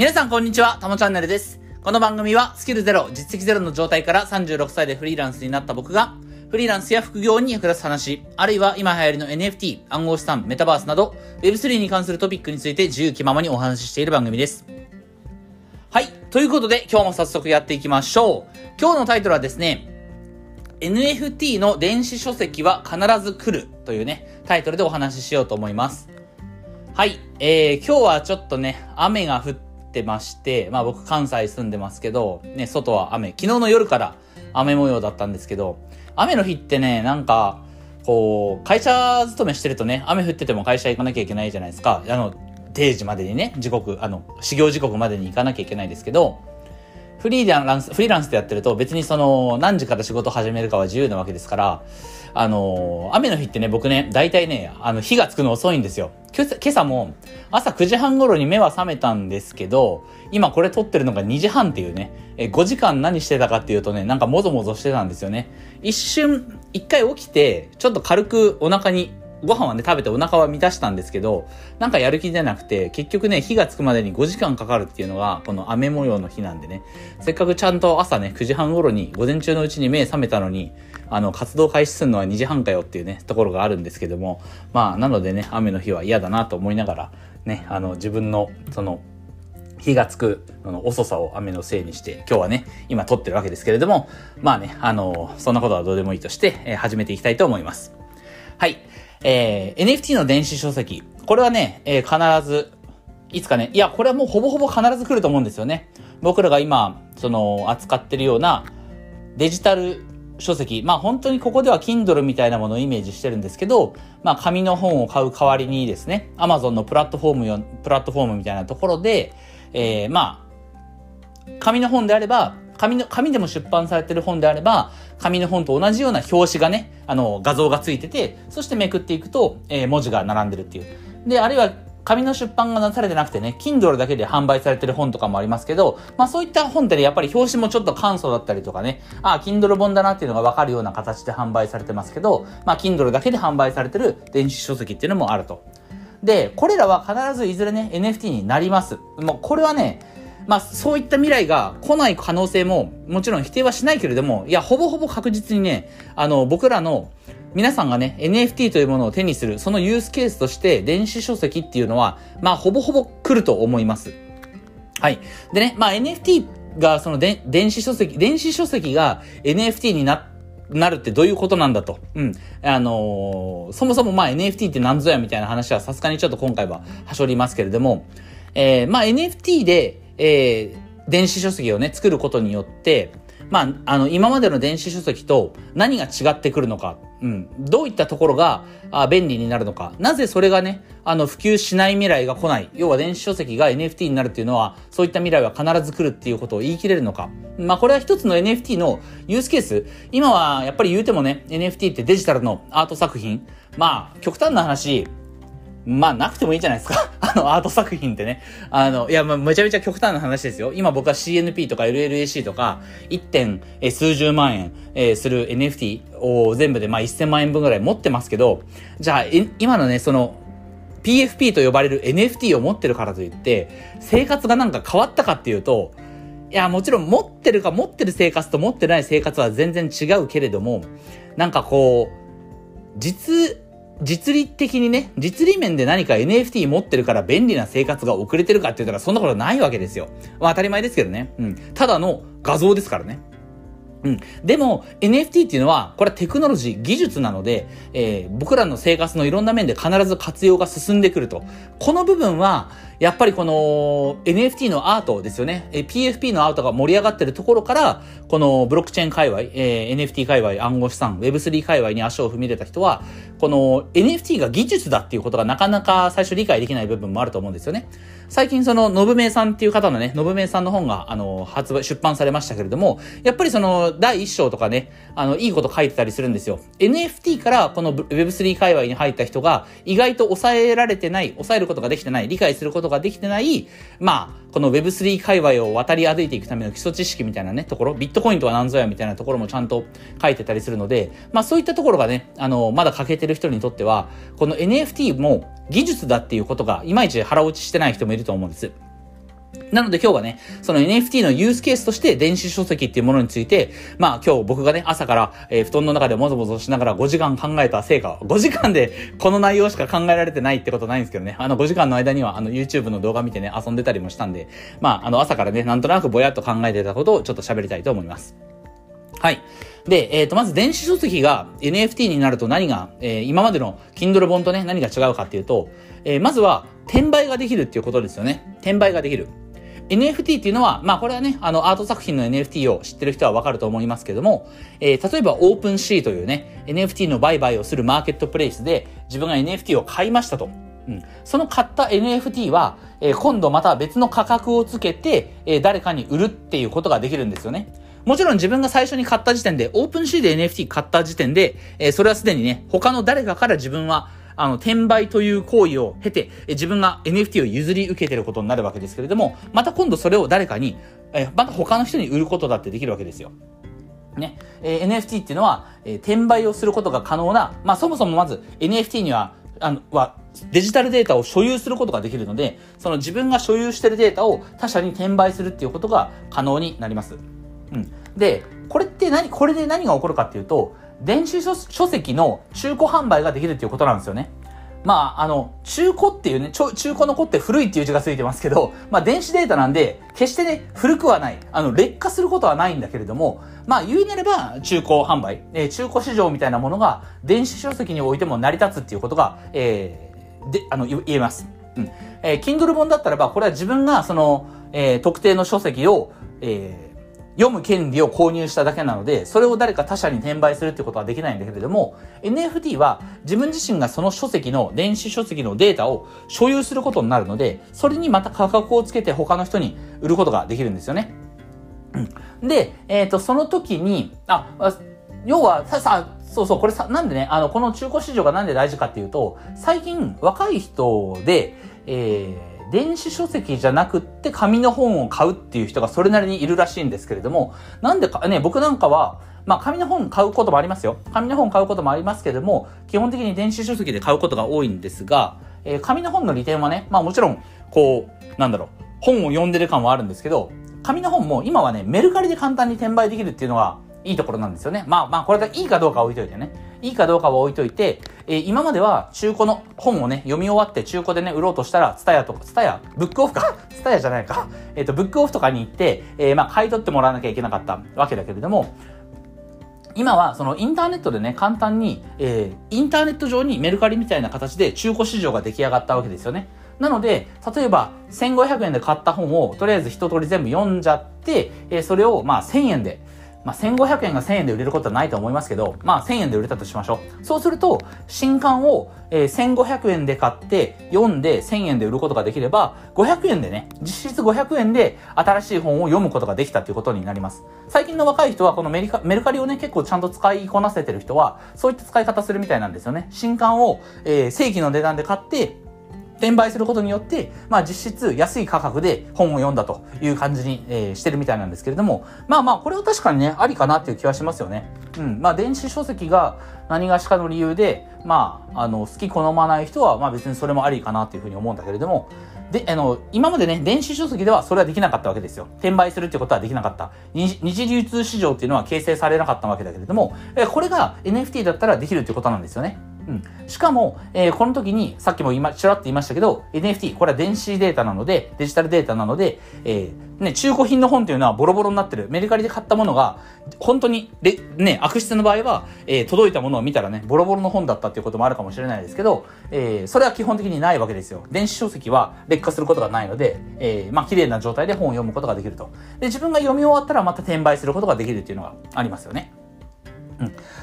皆さんこんにちは、たもチャンネルです。この番組はスキルゼロ、実績ゼロの状態から36歳でフリーランスになった僕が、フリーランスや副業に役立つ話、あるいは今流行りの NFT、暗号資産、メタバースなど、Web3 に関するトピックについて自由気ままにお話ししている番組です。はい。ということで、今日も早速やっていきましょう。今日のタイトルはですね、NFT の電子書籍は必ず来るというね、タイトルでお話ししようと思います。はい。えー、今日はちょっとね、雨が降っててまして、まあ僕関西住んでますけど、ね、外は雨。昨日の夜から雨模様だったんですけど、雨の日ってね、なんか、こう、会社勤めしてるとね、雨降ってても会社行かなきゃいけないじゃないですか。あの、定時までにね、時刻、あの、始業時刻までに行かなきゃいけないですけど、フリーランス、フリーランスでやってると別にその何時から仕事始めるかは自由なわけですから、あの、雨の日ってね、僕ね、大体ね、あの、日がつくの遅いんですよ。今朝今朝も朝9時半頃に目は覚めたんですけど、今これ撮ってるのが2時半っていうね、え5時間何してたかっていうとね、なんかもぞもぞしてたんですよね。一瞬、一回起きて、ちょっと軽くお腹にご飯はね、食べてお腹は満たしたんですけど、なんかやる気出なくて、結局ね、火がつくまでに5時間かかるっていうのが、この雨模様の日なんでね、せっかくちゃんと朝ね、9時半頃に、午前中のうちに目覚めたのに、あの、活動開始するのは2時半かよっていうね、ところがあるんですけども、まあ、なのでね、雨の日は嫌だなと思いながら、ね、あの、自分の、その、火がつくあの遅さを雨のせいにして、今日はね、今撮ってるわけですけれども、まあね、あの、そんなことはどうでもいいとして、えー始めていきたいと思います。はい。えー、NFT の電子書籍。これはね、えー必ず、いつかね、いや、これはもうほぼほぼ必ず来ると思うんですよね。僕らが今、その、扱ってるようなデジタル書籍。まあ本当にここでは Kindle みたいなものをイメージしてるんですけど、まあ紙の本を買う代わりにですね、Amazon のプラットフォームよ、プラットフォームみたいなところで、えー、まあ、紙の本であれば、紙の、紙でも出版されてる本であれば、紙の本と同じような表紙がね、あの、画像がついてて、そしてめくっていくと、えー文字が並んでるっていう。で、あるいは、紙の出版がなされてなくてね、Kindle だけで販売されてる本とかもありますけど、まあそういった本ってね、やっぱり表紙もちょっと簡素だったりとかね、ああ、Kindle 本だなっていうのがわかるような形で販売されてますけど、まあ Kindle だけで販売されてる電子書籍っていうのもあると。で、これらは必ずいずれね、NFT になります。もうこれはね、まあそういった未来が来ない可能性ももちろん否定はしないけれども、いや、ほぼほぼ確実にね、あの、僕らの皆さんがね、NFT というものを手にする、そのユースケースとして電子書籍っていうのは、まあほぼほぼ来ると思います。はい。でね、まあ NFT がそので電子書籍、電子書籍が NFT にななるってどういうことなんだと。うん。あのーそもそもまあ NFT って何ぞやみたいな話はさすがにちょっと今回ははしょりますけれども、えー、まあ NFT で、えー、電子書籍をね、作ることによって、まあ、あの、今までの電子書籍と何が違ってくるのか、うん、どういったところがあ便利になるのか、なぜそれがね、あの、普及しない未来が来ない、要は電子書籍が NFT になるっていうのは、そういった未来は必ず来るっていうことを言い切れるのか。まあ、これは一つの NFT のユースケース。今はやっぱり言うてもね、NFT ってデジタルのアート作品。まあ、極端な話、まあ、なくてもいいじゃないですか。あの、アート作品ってね。あの、いや、まあ、めちゃめちゃ極端な話ですよ。今僕は CNP とか LLAC とか、1点、え数十万円、えする NFT を全部で、まあ、1000万円分ぐらい持ってますけど、じゃあ、今のね、その、PFP と呼ばれる NFT を持ってるからといって、生活がなんか変わったかっていうと、いや、もちろん持ってるか持ってる生活と持ってない生活は全然違うけれども、なんかこう、実、実利的にね、実利面で何か NFT 持ってるから便利な生活が遅れてるかって言ったらそんなことないわけですよ。まあ当たり前ですけどね。うん。ただの画像ですからね。うん。でも、NFT っていうのは、これはテクノロジー、技術なので、えー僕らの生活のいろんな面で必ず活用が進んでくると。この部分は、やっぱりこの NFT のアートですよね。え PFP のアートが盛り上がってるところから、このブロックチェーン界隈、えー NFT 界隈、暗号資産、Web3 界隈に足を踏み入れた人は、この NFT が技術だっていうことがなかなか最初理解できない部分もあると思うんですよね。最近その、のぶめいさんっていう方のね、のぶめいさんの本が、あの、発売、出版されましたけれども、やっぱりその、第一章とかね、あの、いいこと書いてたりするんですよ。NFT からこの Web3 界隈に入った人が、意外と抑えられてない、抑えることができてない、理解することができてない、まあ、この Web3 界隈を渡り歩いていくための基礎知識みたいなね、ところ、ビットコインとは何ぞやみたいなところもちゃんと書いてたりするので、まあそういったところがね、あの、まだ欠けてる人にとっては、この NFT も技術だっていうことが、いまいち腹落ちしてない人もいると思うんです。なので今日はね、その NFT のユースケースとして電子書籍っていうものについて、まあ今日僕がね、朝から、えー、布団の中でもぞもぞしながら5時間考えた成果、5時間でこの内容しか考えられてないってことないんですけどね、あの5時間の間にはあの YouTube の動画見てね、遊んでたりもしたんで、まああの朝からね、なんとなくぼやっと考えてたことをちょっと喋りたいと思います。はい。で、えっ、ー、と、まず電子書籍が NFT になると何が、えー、今までの Kindle 本とね、何が違うかっていうと、えー、まずは転売ができるっていうことですよね。転売ができる。NFT っていうのは、まあこれはね、あのアート作品の NFT を知ってる人はわかると思いますけども、えー、例えばオープンシーというね、NFT の売買をするマーケットプレイスで自分が NFT を買いましたと。うん、その買った NFT は、えー、今度また別の価格をつけて、えー、誰かに売るっていうことができるんですよね。もちろん自分が最初に買った時点で、オープンシーで NFT 買った時点で、えー、それはすでにね、他の誰かから自分はあの、転売という行為を経て、自分が NFT を譲り受けてることになるわけですけれども、また今度それを誰かに、えまた他の人に売ることだってできるわけですよ。ね。えー、NFT っていうのは、えー、転売をすることが可能な、まあそもそもまず NFT には、あの、は、デジタルデータを所有することができるので、その自分が所有してるデータを他者に転売するっていうことが可能になります。うん。で、これって何、これで何が起こるかっていうと、電子書籍の中古販売ができるっていうことなんですよね。まあ、あの、中古っていうね、中古の子って古いっていう字がついてますけど、まあ、電子データなんで、決してね、古くはない。あの、劣化することはないんだけれども、まあ、言うなれば、中古販売、えー、中古市場みたいなものが、電子書籍においても成り立つっていうことが、えー、で、あの、言えます。うん。えー、Kindle 本だったらば、これは自分が、その、えー、特定の書籍を、えー、読む権利を購入しただけなので、それを誰か他社に転売するってことはできないんだけれども、NFT は自分自身がその書籍の、電子書籍のデータを所有することになるので、それにまた価格をつけて他の人に売ることができるんですよね。で、えっ、ー、と、その時に、あ、要は、さ、さ、そうそう、これさ、なんでね、あの、この中古市場がなんで大事かっていうと、最近若い人で、えー、電子書籍じゃなくって紙の本を買うっていう人がそれなりにいるらしいんですけれども、なんでか、ね、僕なんかは、まあ紙の本買うこともありますよ。紙の本買うこともありますけれども、基本的に電子書籍で買うことが多いんですが、えー、紙の本の利点はね、まあもちろん、こう、なんだろう、本を読んでる感はあるんですけど、紙の本も今はね、メルカリで簡単に転売できるっていうのがいいところなんですよね。まあまあ、これがいいかどうか置いといてね。いいかどうかは置いといて、えー、今までは中古の本をね、読み終わって中古でね、売ろうとしたら、ツタヤとか、ツタヤ、ブックオフか、ツタヤじゃないか、えっ、ー、と、ブックオフとかに行って、えー、まあ、買い取ってもらわなきゃいけなかったわけだけれども、今はそのインターネットでね、簡単に、えー、インターネット上にメルカリみたいな形で中古市場が出来上がったわけですよね。なので、例えば1500円で買った本をとりあえず一通り全部読んじゃって、えー、それをまあ1000円で、まあ、1500円が1000円で売れることはないと思いますけど、まあ、1000円で売れたとしましょう。そうすると、新刊を、えー、1500円で買って、読んで1000円で売ることができれば、500円でね、実質500円で新しい本を読むことができたということになります。最近の若い人は、このメリカメルカリをね、結構ちゃんと使いこなせてる人は、そういった使い方するみたいなんですよね。新刊を、えー、正規の値段で買って、転売することによって、まあ実質安い価格で本を読んだという感じに、えー、してるみたいなんですけれども、まあまあこれは確かにね、ありかなっていう気はしますよね。うん。まあ電子書籍が何がしかの理由で、まあ、あの、好き好まない人は、まあ別にそれもありかなっていうふうに思うんだけれども、で、あの、今までね、電子書籍ではそれはできなかったわけですよ。転売するってことはできなかった。二次流通市場っていうのは形成されなかったわけだけれども、これが NFT だったらできるってことなんですよね。うん。しかも、えー、この時に、さっきも今、ちらっと言いましたけど、NFT、これは電子データなので、デジタルデータなので、えー、ね、中古品の本っていうのはボロボロになってる。メルカリで買ったものが、本当に、ね、悪質の場合は、えー、届いたものを見たらね、ボロボロの本だったっていうこともあるかもしれないですけど、えー、それは基本的にないわけですよ。電子書籍は劣化することがないので、えー、まあ、綺麗な状態で本を読むことができると。で、自分が読み終わったらまた転売することができるっていうのがありますよね。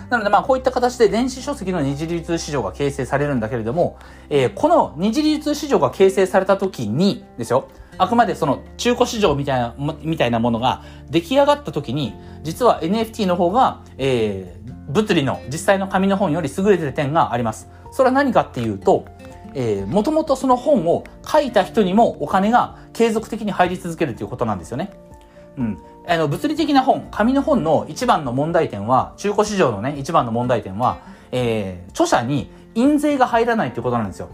なのでまあこういった形で電子書籍の二次流通市場が形成されるんだけれども、えー、この二次流通市場が形成された時にですよ、あくまでその中古市場みたいな、みたいなものが出来上がった時に、実は NFT の方が、えー、物理の実際の紙の本より優れてる点があります。それは何かっていうと、えー、もともとその本を書いた人にもお金が継続的に入り続けるということなんですよね。うん。あの、物理的な本、紙の本の一番の問題点は、中古市場のね、一番の問題点は、えー、著者に印税が入らないっていうことなんですよ。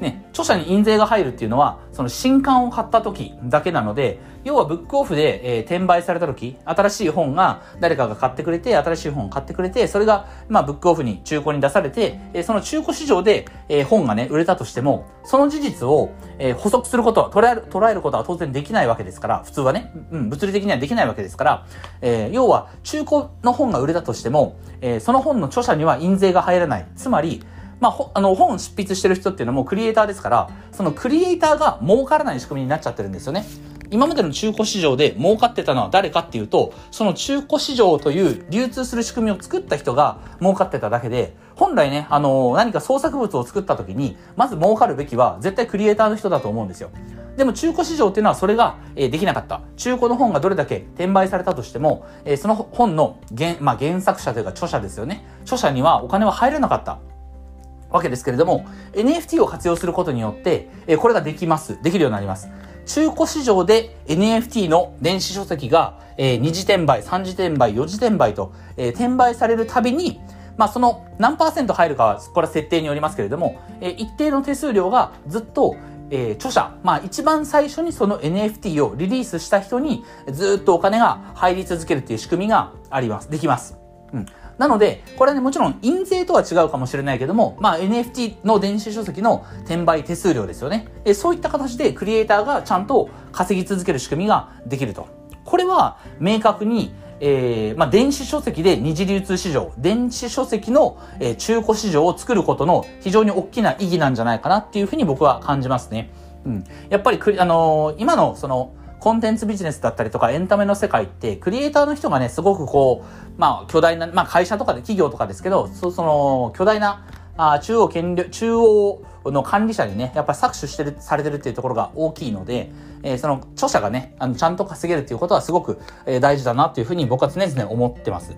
ね、著者に印税が入るっていうのは、その新刊を買った時だけなので、要はブックオフで、えー、転売された時、新しい本が誰かが買ってくれて、新しい本を買ってくれて、それが、まあ、ブックオフに中古に出されて、えー、その中古市場で、えー、本がね、売れたとしても、その事実を、えー、補足することは、捉える、捉えることは当然できないわけですから、普通はね、うん、物理的にはできないわけですから、えー、要は、中古の本が売れたとしても、えー、その本の著者には印税が入らない。つまり、まあ、あの、本執筆してる人っていうのもクリエイターですから、そのクリエイターが儲からない仕組みになっちゃってるんですよね。今までの中古市場で儲かってたのは誰かっていうと、その中古市場という流通する仕組みを作った人が儲かってただけで、本来ね、あのー、何か創作物を作った時に、まず儲かるべきは絶対クリエイターの人だと思うんですよ。でも中古市場っていうのはそれが、えー、できなかった。中古の本がどれだけ転売されたとしても、えー、その本の原,、まあ、原作者というか著者ですよね。著者にはお金は入らなかった。わけですけれども、NFT を活用することによって、えこれができます。できるようになります。中古市場で NFT の電子書籍が、えー、2次転売、3次転売、4次転売と、えー、転売されるたびに、まあ、その何パーセント入るかは、これは設定によりますけれども、えー、一定の手数料がずっと、えー、著者、まあ一番最初にその NFT をリリースした人にずっとお金が入り続けるっていう仕組みがあります。できます。うん。なので、これはね、もちろん印税とは違うかもしれないけども、まあ NFT の電子書籍の転売手数料ですよね。えそういった形でクリエイターがちゃんと稼ぎ続ける仕組みができると。これは明確にえー、まあ、電子書籍で二次流通市場、電子書籍の、えー、中古市場を作ることの非常に大きな意義なんじゃないかなっていうふうに僕は感じますね。うん。やっぱりあのー、今のその、コンテンツビジネスだったりとかエンタメの世界って、クリエイターの人がね、すごくこう、まあ、巨大な、まあ、会社とかで企業とかですけど、そその、巨大な、あ中央権力、中央の管理者にね、やっぱり搾取してる、されてるっていうところが大きいので、えー、その著者がね、あの、ちゃんと稼げるっていうことはすごく、えー、大事だなっていうふうに僕は常々思ってます。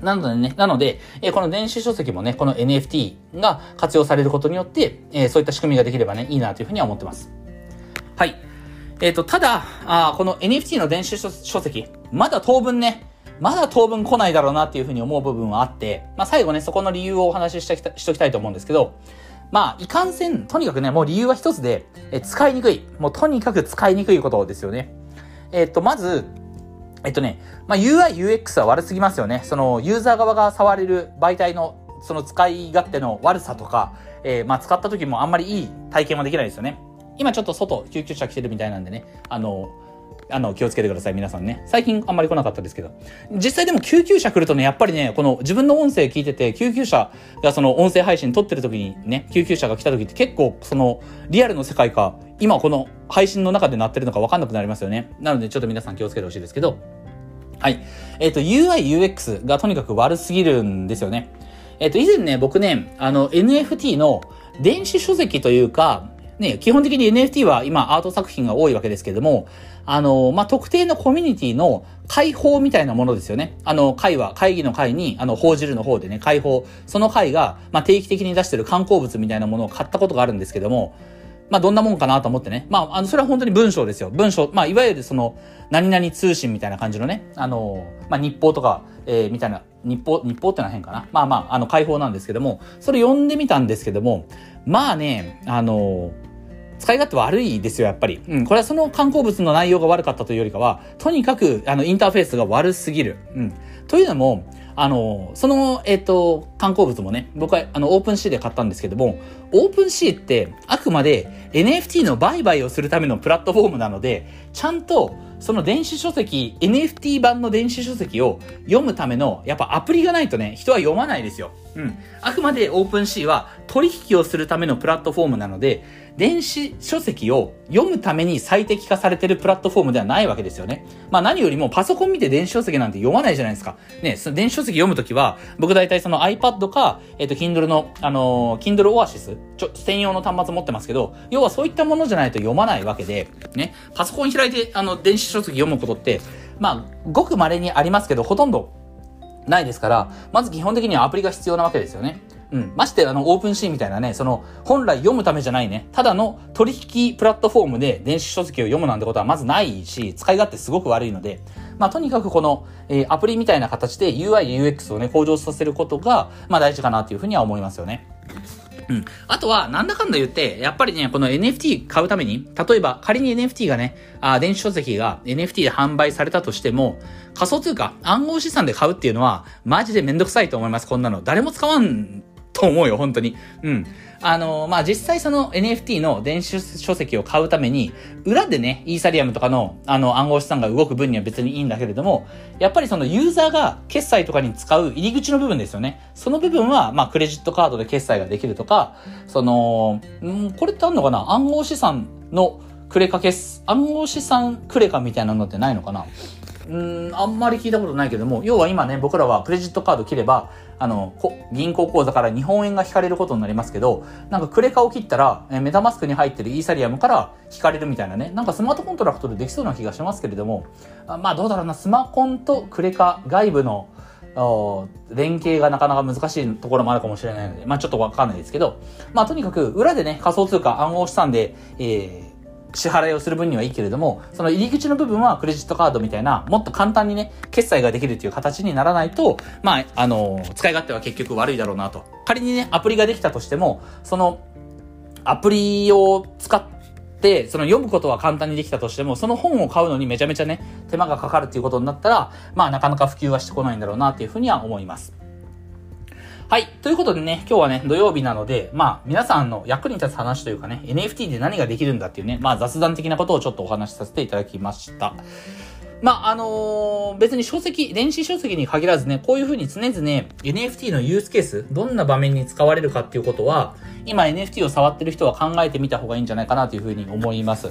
なのでね、なので、えー、この電子書籍もね、この NFT が活用されることによって、えー、そういった仕組みができればね、いいなというふうには思ってます。はい。えっ、ー、と、ただ、あこの NFT の電子書籍、まだ当分ね、まだ当分来ないだろうなっていうふうに思う部分はあって、まあ最後ね、そこの理由をお話ししてしときたいと思うんですけど、まあ、いかんせん、とにかくね、もう理由は一つで、え使いにくい。もうとにかく使いにくいことですよね。えっ、と、まず、えっとね、まあ、UI、UX は悪すぎますよね。その、ユーザー側が触れる媒体の、その使い勝手の悪さとか、えー、まあ、使った時もあんまりいい体験はできないですよね。今ちょっと外、救急車来てるみたいなんでね、あの、あの、気をつけてください、皆さんね。最近あんまり来なかったですけど。実際でも救急車来るとね、やっぱりね、この自分の音声聞いてて、救急車がその音声配信撮ってる時にね、救急車が来た時って結構そのリアルの世界か、今この配信の中で鳴ってるのかわかんなくなりますよね。なのでちょっと皆さん気をつけてほしいですけど。はい。えっ、ー、と、UI、UX がとにかく悪すぎるんですよね。えっ、ー、と、以前ね、僕ね、あの、NFT の電子書籍というか、ね、基本的に NFT は今アート作品が多いわけですけれども、あの、まあ、特定のコミュニティの解放みたいなものですよね。あの、会は、会議の会に、あの、報じるの方でね、解放。その会が、まあ、定期的に出してる観光物みたいなものを買ったことがあるんですけども、まあ、どんなもんかなと思ってね。まあ、あの、それは本当に文章ですよ。文章、まあ、いわゆるその、何々通信みたいな感じのね、あの、まあ、日報とか、えー、みたいな、日報、日報ってのは変かな。まあまあ、あの、解放なんですけども、それ読んでみたんですけども、まあね、あの、使い勝手悪いですよ、やっぱり。うん。これはその刊行物の内容が悪かったというよりかは、とにかく、あの、インターフェースが悪すぎる。うん。というのも、あの、その、えっ、ー、と、刊行物もね、僕は、あの、 OpenSea で買ったんですけども、 OpenSea って、あくまで NFT の売買をするためのプラットフォームなので、ちゃんと、その電子書籍、NFT 版の電子書籍を読むための、やっぱアプリがないとね、人は読まないですよ。うん。あくまで OpenSea は取引をするためのプラットフォームなので、電子書籍を読むために最適化されてるプラットフォームではないわけですよね。まあ何よりもパソコン見て電子書籍なんて読まないじゃないですか。ね、その電子書籍読むときは、僕大体その iPad か、えっ、ー、と、Kindle の、あのー、Kindle Oasis、ちょ、専用の端末持ってますけど、要はそういったものじゃないと読まないわけで、ね、パソコン開いて、あの、電子書籍読むことって、まあ、ごく稀にありますけど、ほとんどないですから、まず基本的にはアプリが必要なわけですよね。うん。まして、あの、オープンシーンみたいなね、その、本来読むためじゃないね、ただの取引プラットフォームで電子書籍を読むなんてことはまずないし、使い勝手すごく悪いので、まあ、とにかくこの、えー、アプリみたいな形で UI、UX をね、向上させることが、まあ、大事かなというふうには思いますよね。うん。あとは、なんだかんだ言って、やっぱりね、この NFT 買うために、例えば仮に NFT がね、あ電子書籍が NFT で販売されたとしても、仮想通貨、暗号資産で買うっていうのは、マジでめんどくさいと思います、こんなの。誰も使わんと思うよ、本当に。うん。あの、まあ、実際その NFT の電子書籍を買うために、裏でね、イーサリアムとかの、あの、暗号資産が動く分には別にいいんだけれども、やっぱりそのユーザーが決済とかに使う入り口の部分ですよね。その部分は、まあ、クレジットカードで決済ができるとか、その、んこれってあんのかな？暗号資産のクレカ決、暗号資産クレカみたいなのってないのかな？うん、あんまり聞いたことないけども、要は今ね、僕らはクレジットカード切れば、あの、銀行口座から日本円が引かれることになりますけど、なんかクレカを切ったら、えメタマスクに入ってるイーサリアムから引かれるみたいなね、なんかスマートコントラクトでできそうな気がしますけれども、あまあどうだろうな、スマコンとクレカ外部の連携がなかなか難しいところもあるかもしれないので、まあちょっとわかんないですけど、まあとにかく裏でね、仮想通貨暗号資産で、えー、支払いをする分にはいいけれども、その入り口の部分はクレジットカードみたいな、もっと簡単にね、決済ができるっていう形にならないと、まあ、あの、使い勝手は結局悪いだろうなと。仮にね、アプリができたとしても、その、アプリを使って、その読むことは簡単にできたとしても、その本を買うのにめちゃめちゃね、手間がかかるっていうことになったら、まあなかなか普及はしてこないんだろうなっていうふうには思います。はい。ということでね、今日はね、土曜日なので、まあ、皆さんの役に立つ話というかね、NFT で何ができるんだっていうね、まあ、雑談的なことをちょっとお話しさせていただきました。まあ、あのー、別に書籍、電子書籍に限らずね、こういうふうに常々 NFT のユースケース、どんな場面に使われるかっていうことは、今 NFT を触ってる人は考えてみた方がいいんじゃないかなというふうに思います。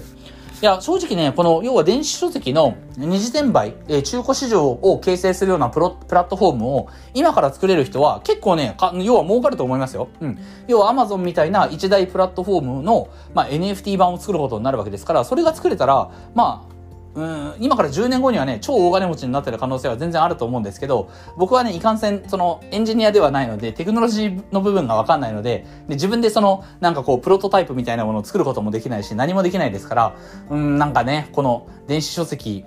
いや、正直ね、この、要は電子書籍の二次転売、えー、中古市場を形成するようなプロ、プラットフォームを今から作れる人は結構ね、か要は儲かると思いますよ。うん。要は Amazon みたいな一大プラットフォームの、まあ、NFT 版を作ることになるわけですから、それが作れたら、まあ、うん、今から10年後にはね、超大金持ちになってる可能性は全然あると思うんですけど、僕はね、いかんせん、その、エンジニアではないので、テクノロジーの部分がわかんないので、で、自分でその、なんかこう、プロトタイプみたいなものを作ることもできないし、何もできないですから、うん、なんかね、この、電子書籍、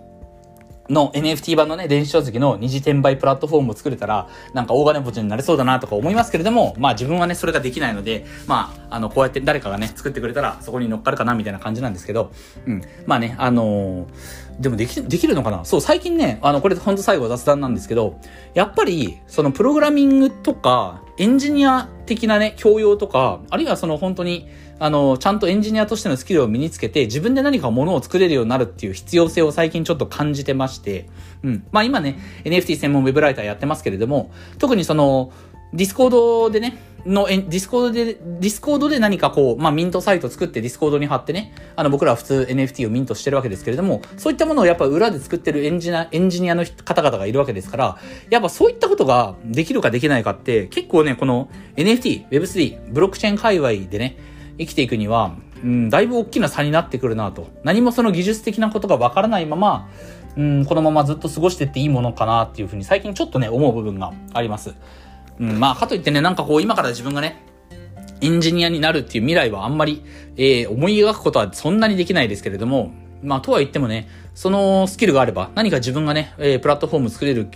の NFT 版のね、電子書籍の二次転売プラットフォームを作れたら、なんか大金持ちになれそうだなとか思いますけれども、まあ自分はね、それができないので、まあ、あの、こうやって誰かがね、作ってくれたらそこに乗っかるかなみたいな感じなんですけど、うん。まあね、あのー、でもでき、できるのかな？そう、最近ね、あの、これほんと最後雑談なんですけど、やっぱり、そのプログラミングとか、エンジニア的なね、教養とか、あるいはその本当に、あの、ちゃんとエンジニアとしてのスキルを身につけて、自分で何か物を作れるようになるっていう必要性を最近ちょっと感じてまして、うん。まあ今ね、NFT 専門ウェブライターやってますけれども、特にその、 Discord でね、の、 Discord で、 Discord で何かこう、まあ、ミントサイト作って Discord に貼ってね、あの、僕らは普通 NFT をミントしてるわけですけれども、そういったものをやっぱ裏で作ってるエンジニア、エンジニアの方々がいるわけですから、やっぱそういったことができるかできないかって、結構ね、この NFT、Web3、ブロックチェーン界隈でね、生きていくには、うん、だいぶ大きな差になってくるなと。何もその技術的なことがわからないまま、うん、このままずっと過ごしてっていいものかなっていうふうに最近ちょっとね、思う部分があります。うん、まあ、かといってね、なんかこう、今から自分がね、エンジニアになるっていう未来はあんまり、えー、思い描くことはそんなにできないですけれども、まあ、とは言ってもね、そのスキルがあれば、何か自分がね、えー、プラットフォーム作れる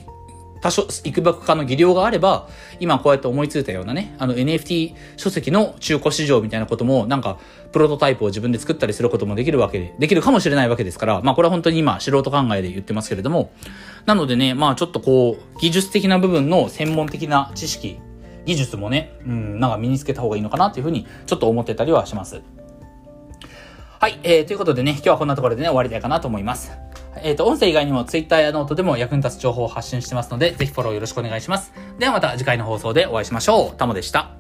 多少、いくばくかの技量があれば、今こうやって思いついたようなね、あの NFT 書籍の中古市場みたいなことも、なんか、プロトタイプを自分で作ったりすることもできるわけで、できるかもしれないわけですから、まあこれは本当に今、素人考えで言ってますけれども、なのでね、まあちょっとこう、技術的な部分の専門的な知識、技術もね、うん、なんか身につけた方がいいのかなっていうふうに、ちょっと思ってたりはします。はい、えー、ということでね、今日はこんなところでね、終わりたいかなと思います。えっ、ー、と、音声以外にも Twitter やノートでも役に立つ情報を発信してますので、ぜひフォローよろしくお願いします。ではまた次回の放送でお会いしましょう。タモでした。